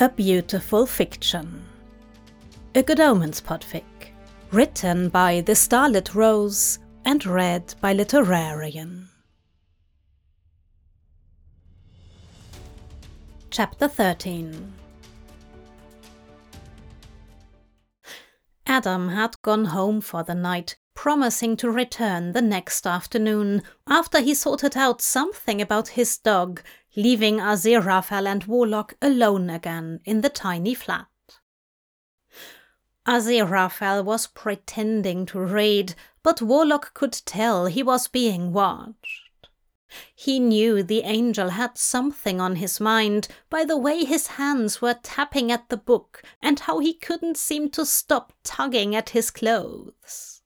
A Beautiful Fiction. A Good Omens podfic. Written by The Starlit Rose and read by Literarion. Chapter 13 Adam had gone home for the night, promising to return the next afternoon after he sorted out something about his dog leaving Aziraphale and Warlock alone again in the tiny flat. Aziraphale was pretending to read, but Warlock could tell he was being watched. He knew the angel had something on his mind by the way his hands were tapping at the book and how he couldn't seem to stop tugging at his clothes.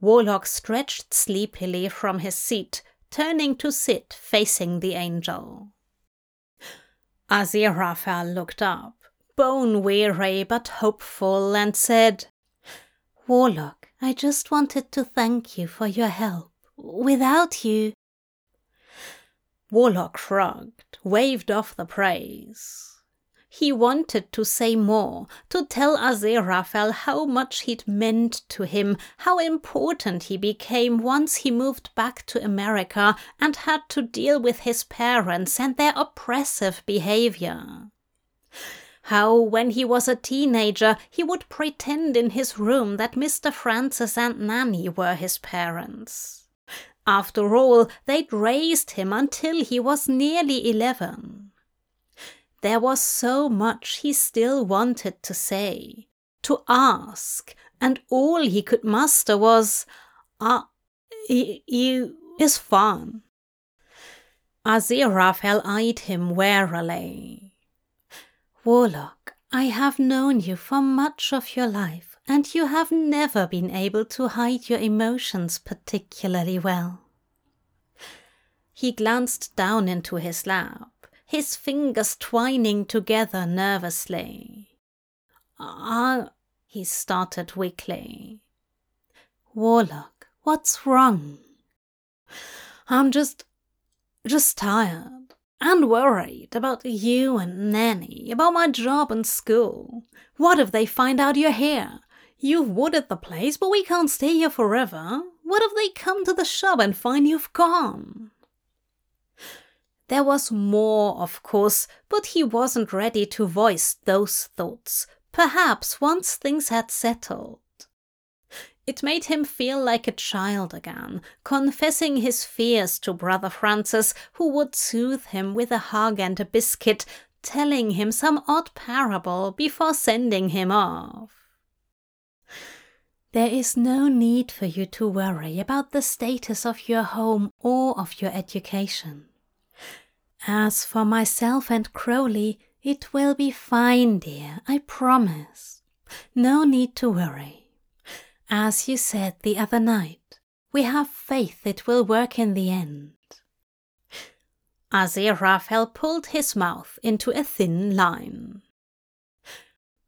Warlock stretched sleepily from his seat, turning to sit facing the angel. Aziraphale looked up, bone weary but hopeful, and said, Warlock, I just wanted to thank you for your help. Without you. Warlock shrugged, waved off the praise. He wanted to say more, to tell Aziraphale how much he'd meant to him, how important he became once he moved back to America and had to deal with his parents and their oppressive behavior. How, when he was a teenager, he would pretend in his room that Mr. Francis and Nanny were his parents. After all, they'd raised him until he was nearly eleven. There was so much he still wanted to say, to ask, and all he could muster was, Ah, you is fun. Aziraphale eyed him warily. Warlock, I have known you for much of your life, and you have never been able to hide your emotions particularly well. He glanced down into his lap his fingers twining together nervously. Ah, he started weakly. Warlock, what's wrong? I'm just. just tired and worried about you and Nanny, about my job and school. What if they find out you're here? You've warded the place, but we can't stay here forever. What if they come to the shop and find you've gone? There was more, of course, but he wasn't ready to voice those thoughts, perhaps once things had settled. It made him feel like a child again, confessing his fears to Brother Francis, who would soothe him with a hug and a biscuit, telling him some odd parable before sending him off. There is no need for you to worry about the status of your home or of your education. As for myself and Crowley, it will be fine, dear, I promise. No need to worry. As you said the other night, we have faith it will work in the end. Aziraphale pulled his mouth into a thin line.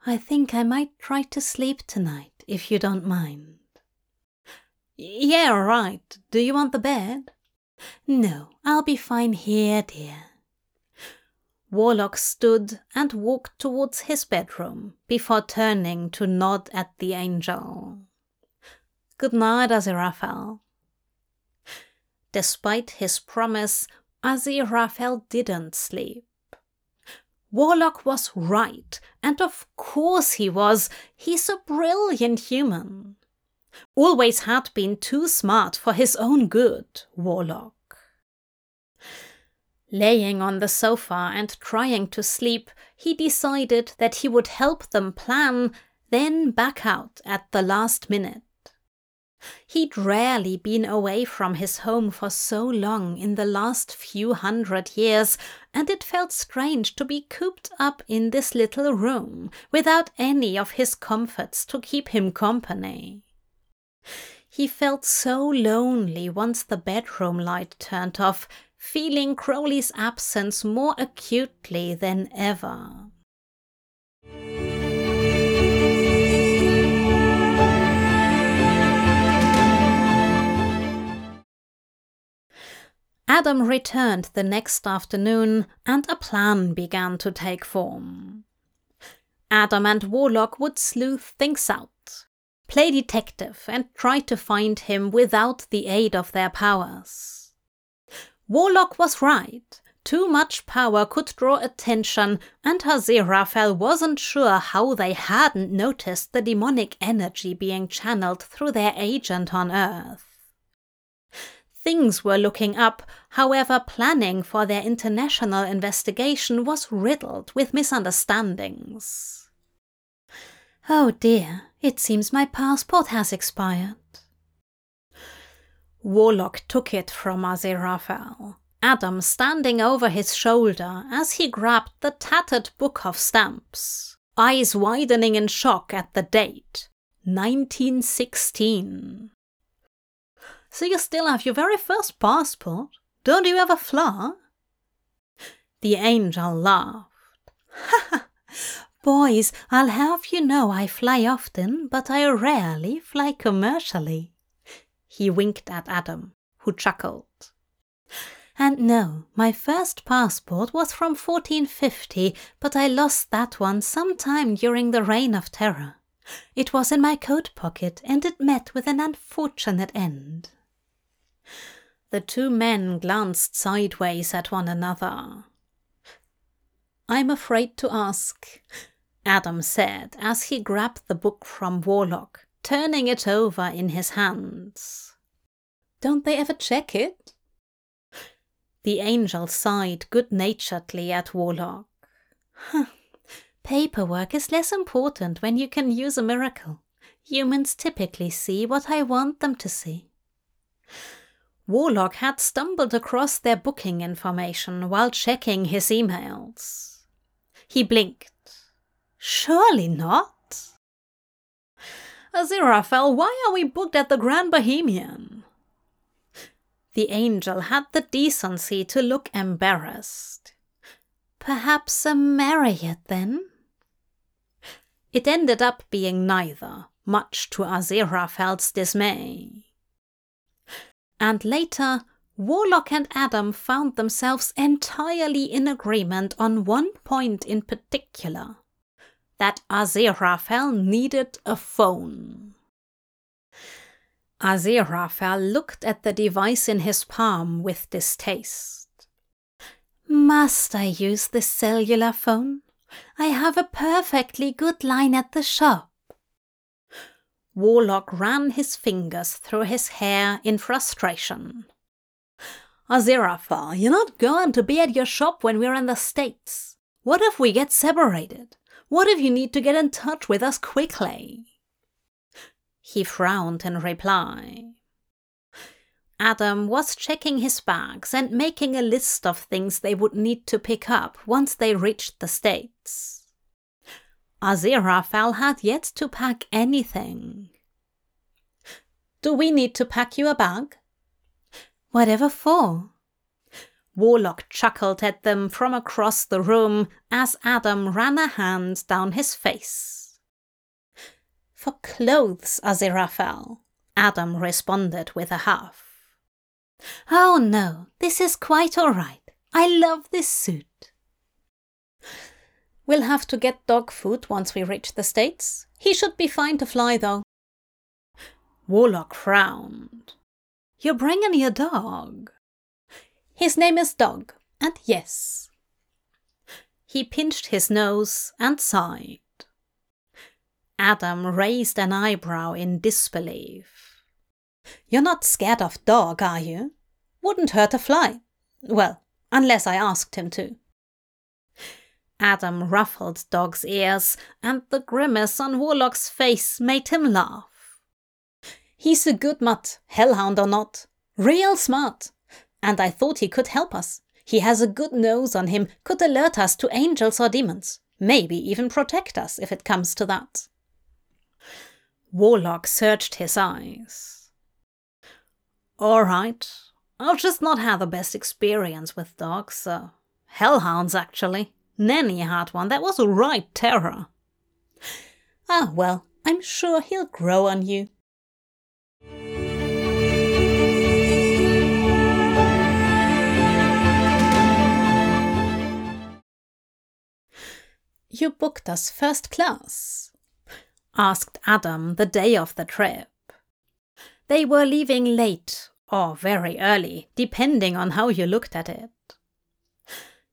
I think I might try to sleep tonight, if you don't mind. Yeah, right. Do you want the bed? No, I'll be fine here, dear. Warlock stood and walked towards his bedroom before turning to nod at the angel. Good night, Aziraphale. Despite his promise, Aziraphale didn't sleep. Warlock was right, and of course he was. He's a brilliant human. Always had been too smart for his own good, Warlock. Laying on the sofa and trying to sleep, he decided that he would help them plan, then back out at the last minute. He'd rarely been away from his home for so long in the last few hundred years, and it felt strange to be cooped up in this little room without any of his comforts to keep him company. He felt so lonely once the bedroom light turned off feeling Crowley's absence more acutely than ever. Adam returned the next afternoon, and a plan began to take form. Adam and Warlock would sleuth things out, play detective, and try to find him without the aid of their powers. Warlock was right. Too much power could draw attention, and Aziraphale wasn't sure how they hadn't noticed the demonic energy being channeled through their agent on Earth. Things were looking up, however, planning for their international investigation was riddled with misunderstandings. Oh dear, it seems my passport has expired. Warlock took it from Aziraphale Adam standing over his shoulder as he grabbed the tattered book of stamps, eyes widening in shock at the date 1916. So you still have your very first passport? Don't you ever fly? The angel laughed. Boys, I'll have you know I fly often, but I rarely fly commercially. He winked at Adam, who chuckled. And no, my first passport was from 1450, but I lost that one some time during the Reign of Terror. It was in my coat pocket, and it met with an unfortunate end. The two men glanced sideways at one another. I'm afraid to ask, Adam said as he grabbed the book from Warlock, turning it over in his hands. Don't they ever check it? The angel sighed good naturedly at Warlock. Paperwork is less important when you can use a miracle. Humans typically see what I want them to see. Warlock had stumbled across their booking information while checking his emails. He blinked. Surely not. Aziraphale, why are we booked at the Grand Bohemian? The angel had the decency to look embarrassed. Perhaps a Marriott, then? It ended up being neither, much to Aziraphale's dismay. And later, Warlock and Adam found themselves entirely in agreement on one point in particular that Aziraphale needed a phone. Aziraphale looked at the device in his palm with distaste. Must I use this cellular phone? I have a perfectly good line at the shop. Warlock ran his fingers through his hair in frustration. Aziraphale, you're not going to be at your shop when we're in the States. What if we get separated? What if you need to get in touch with us quickly? He frowned in reply. Adam was checking his bags and making a list of things they would need to pick up once they reached the States. Aziraphale had yet to pack anything. Do we need to pack you a bag? Whatever for. Warlock chuckled at them from across the room as Adam ran a hand down his face. For clothes, Aziraphale, Adam responded with a huff. Oh no, this is quite all right. I love this suit. We'll have to get dog food once we reach the States. He should be fine to fly, though. Warlock frowned. You're bringing your dog. His name is Dog, and yes. He pinched his nose and sighed. Adam raised an eyebrow in disbelief. You're not scared of dog, are you? Wouldn't hurt a fly. Well, unless I asked him to. Adam ruffled Dog's ears, and the grimace on Warlock's face made him laugh. He's a good mutt, hellhound or not. Real smart. And I thought he could help us. He has a good nose on him, could alert us to angels or demons. Maybe even protect us if it comes to that. Warlock searched his eyes. All right, I've just not had the best experience with dogs, so. Hellhounds, actually. Nanny had one that was a right terror. Ah, well, I'm sure he'll grow on you. You booked us first class? asked Adam the day of the trip. They were leaving late or very early, depending on how you looked at it.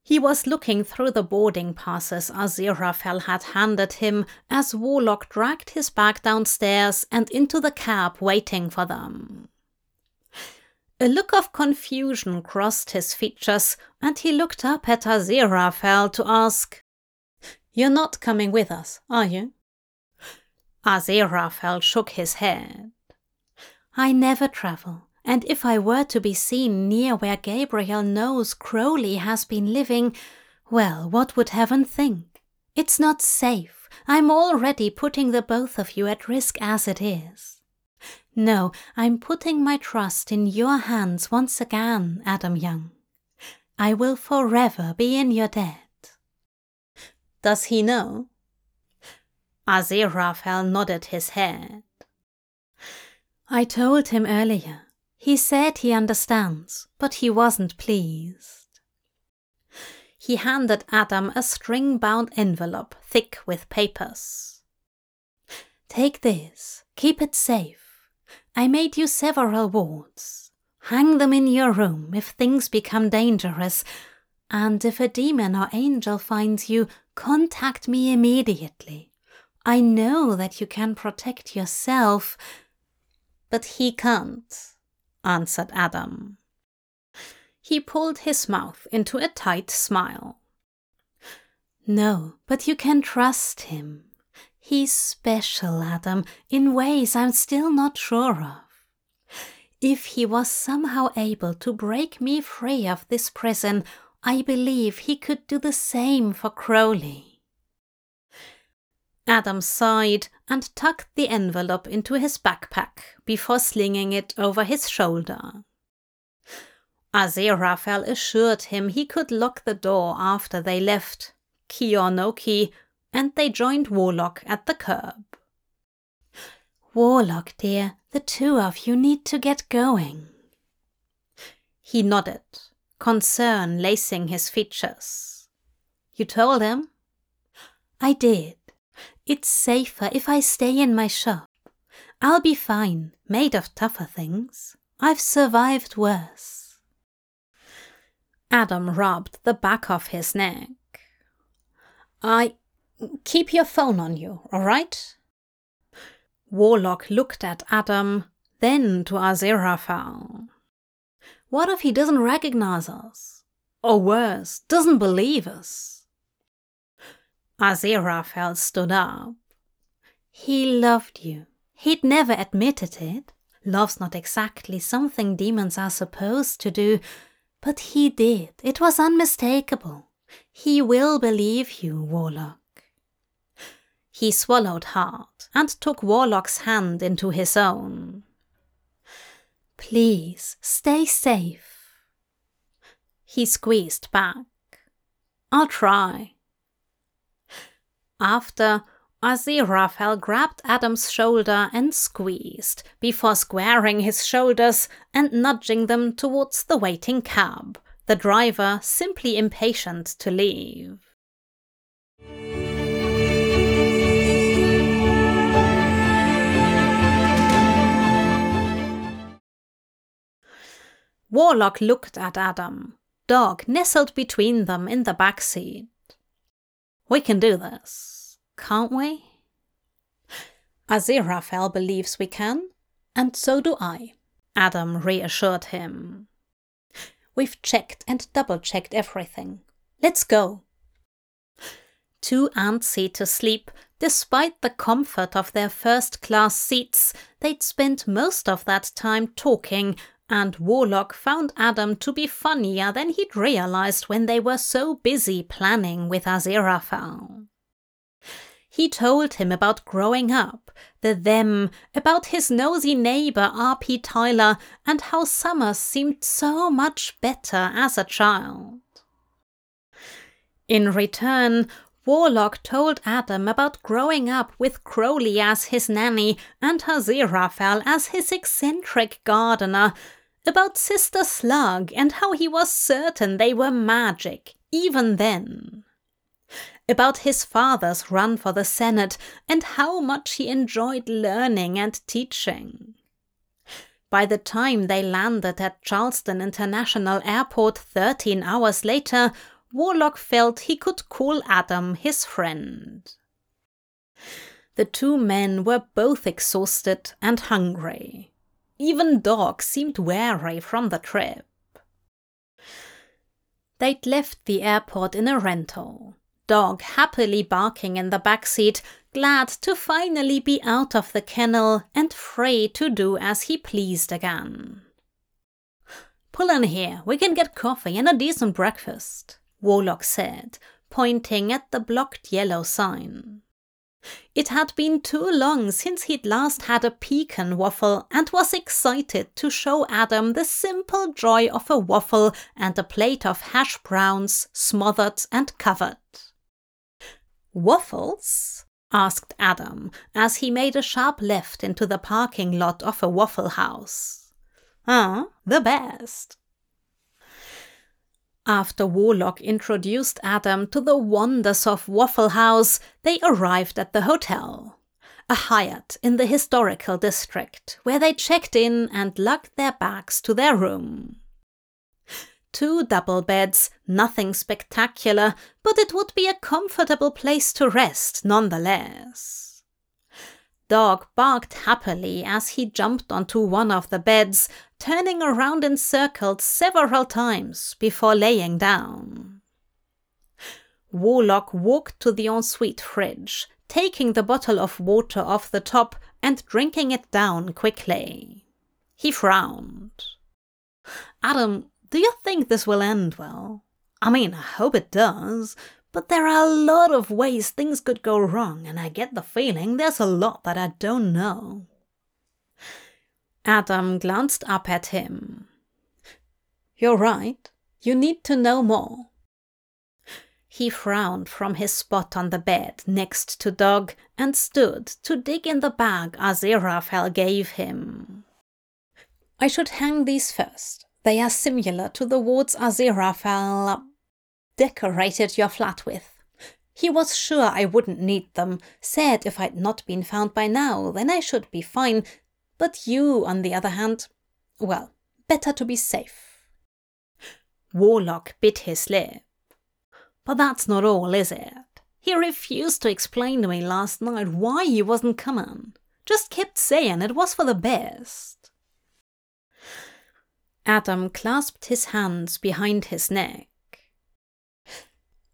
He was looking through the boarding passes Aziraphale had handed him as Warlock dragged his bag downstairs and into the cab waiting for them. A look of confusion crossed his features, and he looked up at Aziraphale to ask, You're not coming with us, are you? Aziraphale shook his head. I never travel, and if I were to be seen near where Gabriel knows Crowley has been living, well, what would heaven think? It's not safe. I'm already putting the both of you at risk as it is. No, I'm putting my trust in your hands once again, Adam Young. I will forever be in your debt. Does he know? Aziraphale nodded his head. I told him earlier. He said he understands, but he wasn't pleased. He handed Adam a string bound envelope thick with papers. Take this, keep it safe. I made you several wards. Hang them in your room if things become dangerous, and if a demon or angel finds you, contact me immediately. I know that you can protect yourself, but he can't answered Adam. He pulled his mouth into a tight smile. No, but you can trust him. He's special, Adam, in ways I'm still not sure of. If he was somehow able to break me free of this prison, I believe he could do the same for Crowley. Adam sighed and tucked the envelope into his backpack before slinging it over his shoulder. Aziraphale assured him he could lock the door after they left, key or no key, and they joined Warlock at the curb. Warlock, dear, the two of you need to get going. He nodded, concern lacing his features. You told him? I did. It's safer if I stay in my shop. I'll be fine, made of tougher things. I've survived worse. Adam rubbed the back of his neck. I. Keep your phone on you, all right? Warlock looked at Adam, then to Aziraphale. What if he doesn't recognize us? Or worse, doesn't believe us? Aziraphale stood up. He loved you. He'd never admitted it. Love's not exactly something demons are supposed to do, but he did. It was unmistakable. He will believe you, Warlock. He swallowed hard and took Warlock's hand into his own. Please, stay safe. He squeezed back. I'll try. After, Aziraphale grabbed Adam's shoulder and squeezed, before squaring his shoulders and nudging them towards the waiting cab, the driver simply impatient to leave. Warlock looked at Adam, dog nestled between them in the back seat. We can do this, can't we? Aziraphale believes we can, and so do I, Adam reassured him. We've checked and double checked everything. Let's go. Too antsy to sleep, despite the comfort of their first class seats, they'd spent most of that time talking and Warlock found Adam to be funnier than he'd realized when they were so busy planning with Aziraphale. He told him about growing up, the them, about his nosy neighbor R.P. Tyler, and how summer seemed so much better as a child. In return, Warlock told Adam about growing up with Crowley as his nanny and Aziraphale as his eccentric gardener, about Sister Slug and how he was certain they were magic, even then. about his father's run for the Senate and how much he enjoyed learning and teaching. By the time they landed at Charleston International Airport 13 hours later, Warlock felt he could call Adam his friend. The two men were both exhausted and hungry. Even Dog seemed weary from the trip. They'd left the airport in a rental, Dog happily barking in the back seat, glad to finally be out of the kennel and free to do as he pleased again. Pull in here, we can get coffee and a decent breakfast, Warlock said, pointing at the blocked yellow sign. It had been too long since he'd last had a pecan waffle and was excited to show Adam the simple joy of a waffle and a plate of hash browns smothered and covered. Waffles? asked Adam as he made a sharp left into the parking lot of a Waffle House. Ah, the best. After Warlock introduced Adam to the wonders of Waffle House, they arrived at the hotel. A Hyatt in the historical district, where they checked in and lugged their bags to their room. Two double beds, nothing spectacular, but it would be a comfortable place to rest nonetheless. Dog barked happily as he jumped onto one of the beds, turning around in circles several times before laying down. Warlock walked to the ensuite fridge, taking the bottle of water off the top and drinking it down quickly. He frowned. Adam do you think this will end well? I mean, I hope it does, but there are a lot of ways things could go wrong, and I get the feeling there's a lot that I don't know. Adam glanced up at him. You're right. You need to know more. He frowned from his spot on the bed next to Dog and stood to dig in the bag Aziraphale gave him. I should hang these first. They are similar to the wards Aziraphale decorated your flat with. He was sure I wouldn't need them, said if I'd not been found by now, then I should be fine. But you, on the other hand, well, better to be safe. Warlock bit his lip. But that's not all, is it? He refused to explain to me last night why he wasn't coming. Just kept saying it was for the best. Adam clasped his hands behind his neck.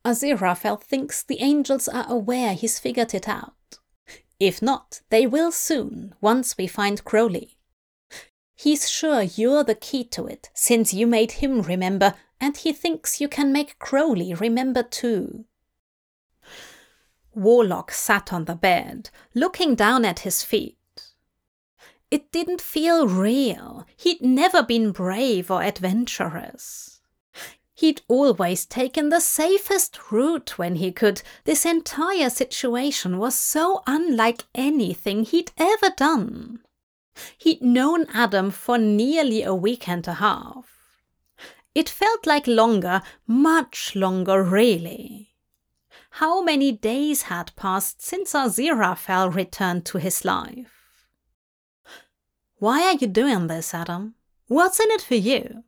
Aziraphale thinks the angels are aware he's figured it out. If not, they will soon, once we find Crowley. He's sure you're the key to it, since you made him remember, and he thinks you can make Crowley remember too. Warlock sat on the bed, looking down at his feet. It didn't feel real. He'd never been brave or adventurous. He'd always taken the safest route when he could. This entire situation was so unlike anything he'd ever done. He'd known Adam for nearly a week and a half. It felt like longer, much longer, really. How many days had passed since Aziraphale returned to his life? Why are you doing this, Adam? What's in it for you?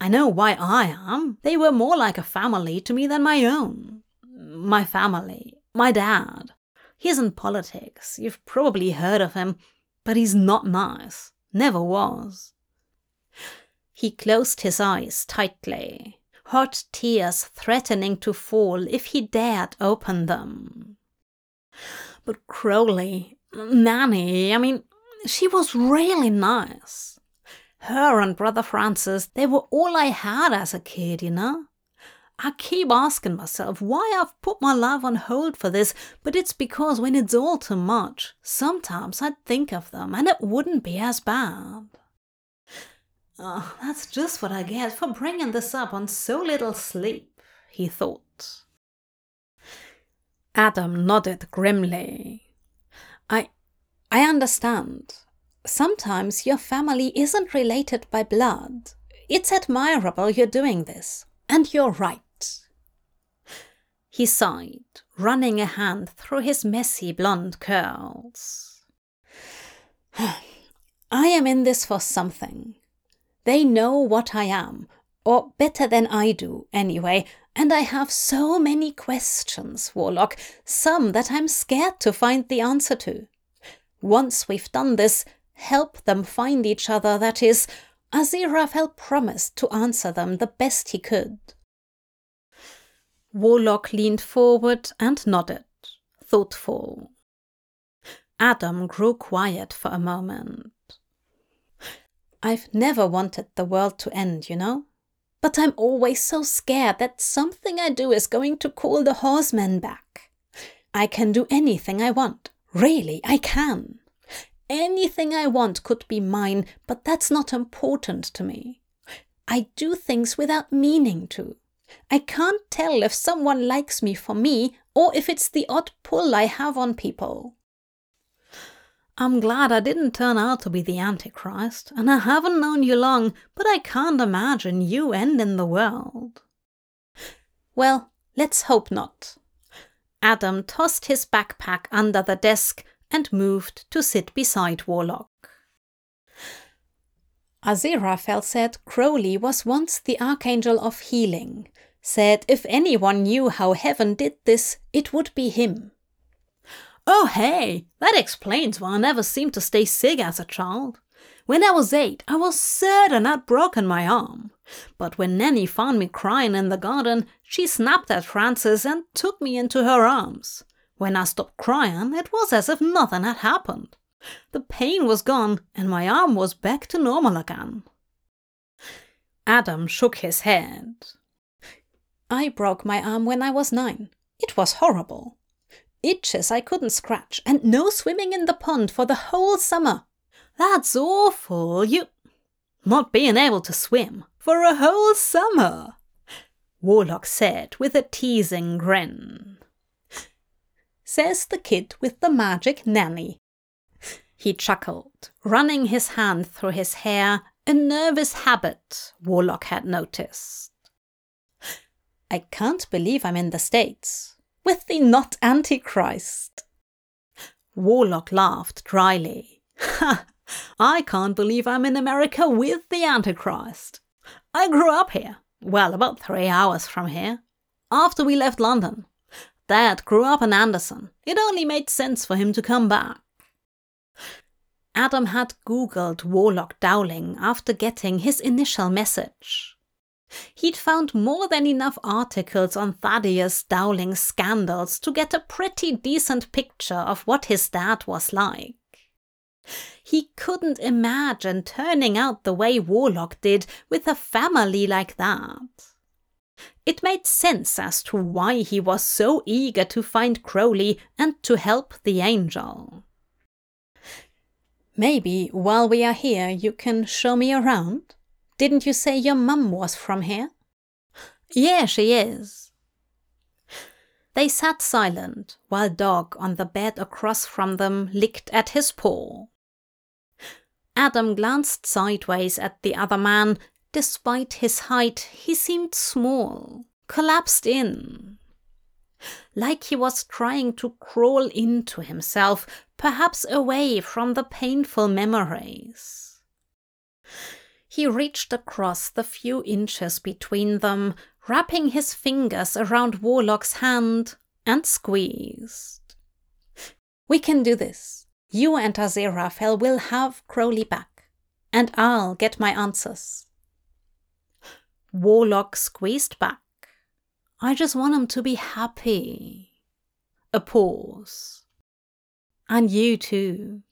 I know why I am. They were more like a family to me than my own. My family. My dad. He's in politics. You've probably heard of him, but he's not nice. Never was. He closed his eyes tightly, hot tears threatening to fall if he dared open them. But Crowley, Nanny, I mean, she was really nice. Her and Brother Francis, they were all I had as a kid, you know? I keep asking myself why I've put my life on hold for this, but it's because when it's all too much, sometimes I'd think of them and it wouldn't be as bad. Oh, that's just what I get for bringing this up on so little sleep, he thought. Adam nodded grimly. I I understand. Sometimes your family isn't related by blood. It's admirable you're doing this, and you're right. He sighed, running a hand through his messy blonde curls. I am in this for something. They know what I am, or better than I do, anyway, and I have so many questions, Warlock, some that I'm scared to find the answer to. Once we've done this, help them find each other, that is, Aziraphale promised to answer them the best he could. Warlock leaned forward and nodded, thoughtful. Adam grew quiet for a moment. I've never wanted the world to end, you know? But I'm always so scared that something I do is going to call the horsemen back. I can do anything I want. Really, I can. Anything I want could be mine, but that's not important to me. I do things without meaning to. I can't tell if someone likes me for me or if it's the odd pull I have on people. I'm glad I didn't turn out to be the Antichrist, and I haven't known you long, but I can't imagine you ending the world. Well, let's hope not. Adam tossed his backpack under the desk and moved to sit beside Warlock. Aziraphale said Crowley was once the Archangel of Healing, said if anyone knew how heaven did this, it would be him. Oh, hey, that explains why I never seemed to stay sick as a child. When I was eight, I was certain I'd broken my arm. But when Nanny found me crying in the garden, she snapped at Francis and took me into her arms. When I stopped crying, it was as if nothing had happened. The pain was gone, and my arm was back to normal again. Adam shook his head. I broke my arm when I was nine. It was horrible itches I couldn't scratch, and no swimming in the pond for the whole summer. That's awful. You. Not being able to swim for a whole summer, Warlock said with a teasing grin. Says the kid with the magic nanny. He chuckled, running his hand through his hair, a nervous habit Warlock had noticed. I can't believe I'm in the States with the not Antichrist. Warlock laughed dryly. Ha! I can't believe I'm in America with the Antichrist. I grew up here, well, about three hours from here, after we left London. Dad grew up in Anderson. It only made sense for him to come back. Adam had Googled Warlock Dowling after getting his initial message. He'd found more than enough articles on Thaddeus Dowling's scandals to get a pretty decent picture of what his dad was like. He couldn't imagine turning out the way Warlock did with a family like that. It made sense as to why he was so eager to find Crowley and to help the angel. Maybe while we are here you can show me around? Didn't you say your mum was from here? Yeah, she is. They sat silent while Dog on the bed across from them licked at his paw. Adam glanced sideways at the other man. Despite his height, he seemed small, collapsed in. Like he was trying to crawl into himself, perhaps away from the painful memories. He reached across the few inches between them, wrapping his fingers around Warlock's hand, and squeezed. We can do this. You and Aziraphale will have Crowley back, and I'll get my answers. Warlock squeezed back. I just want him to be happy. A pause. And you too.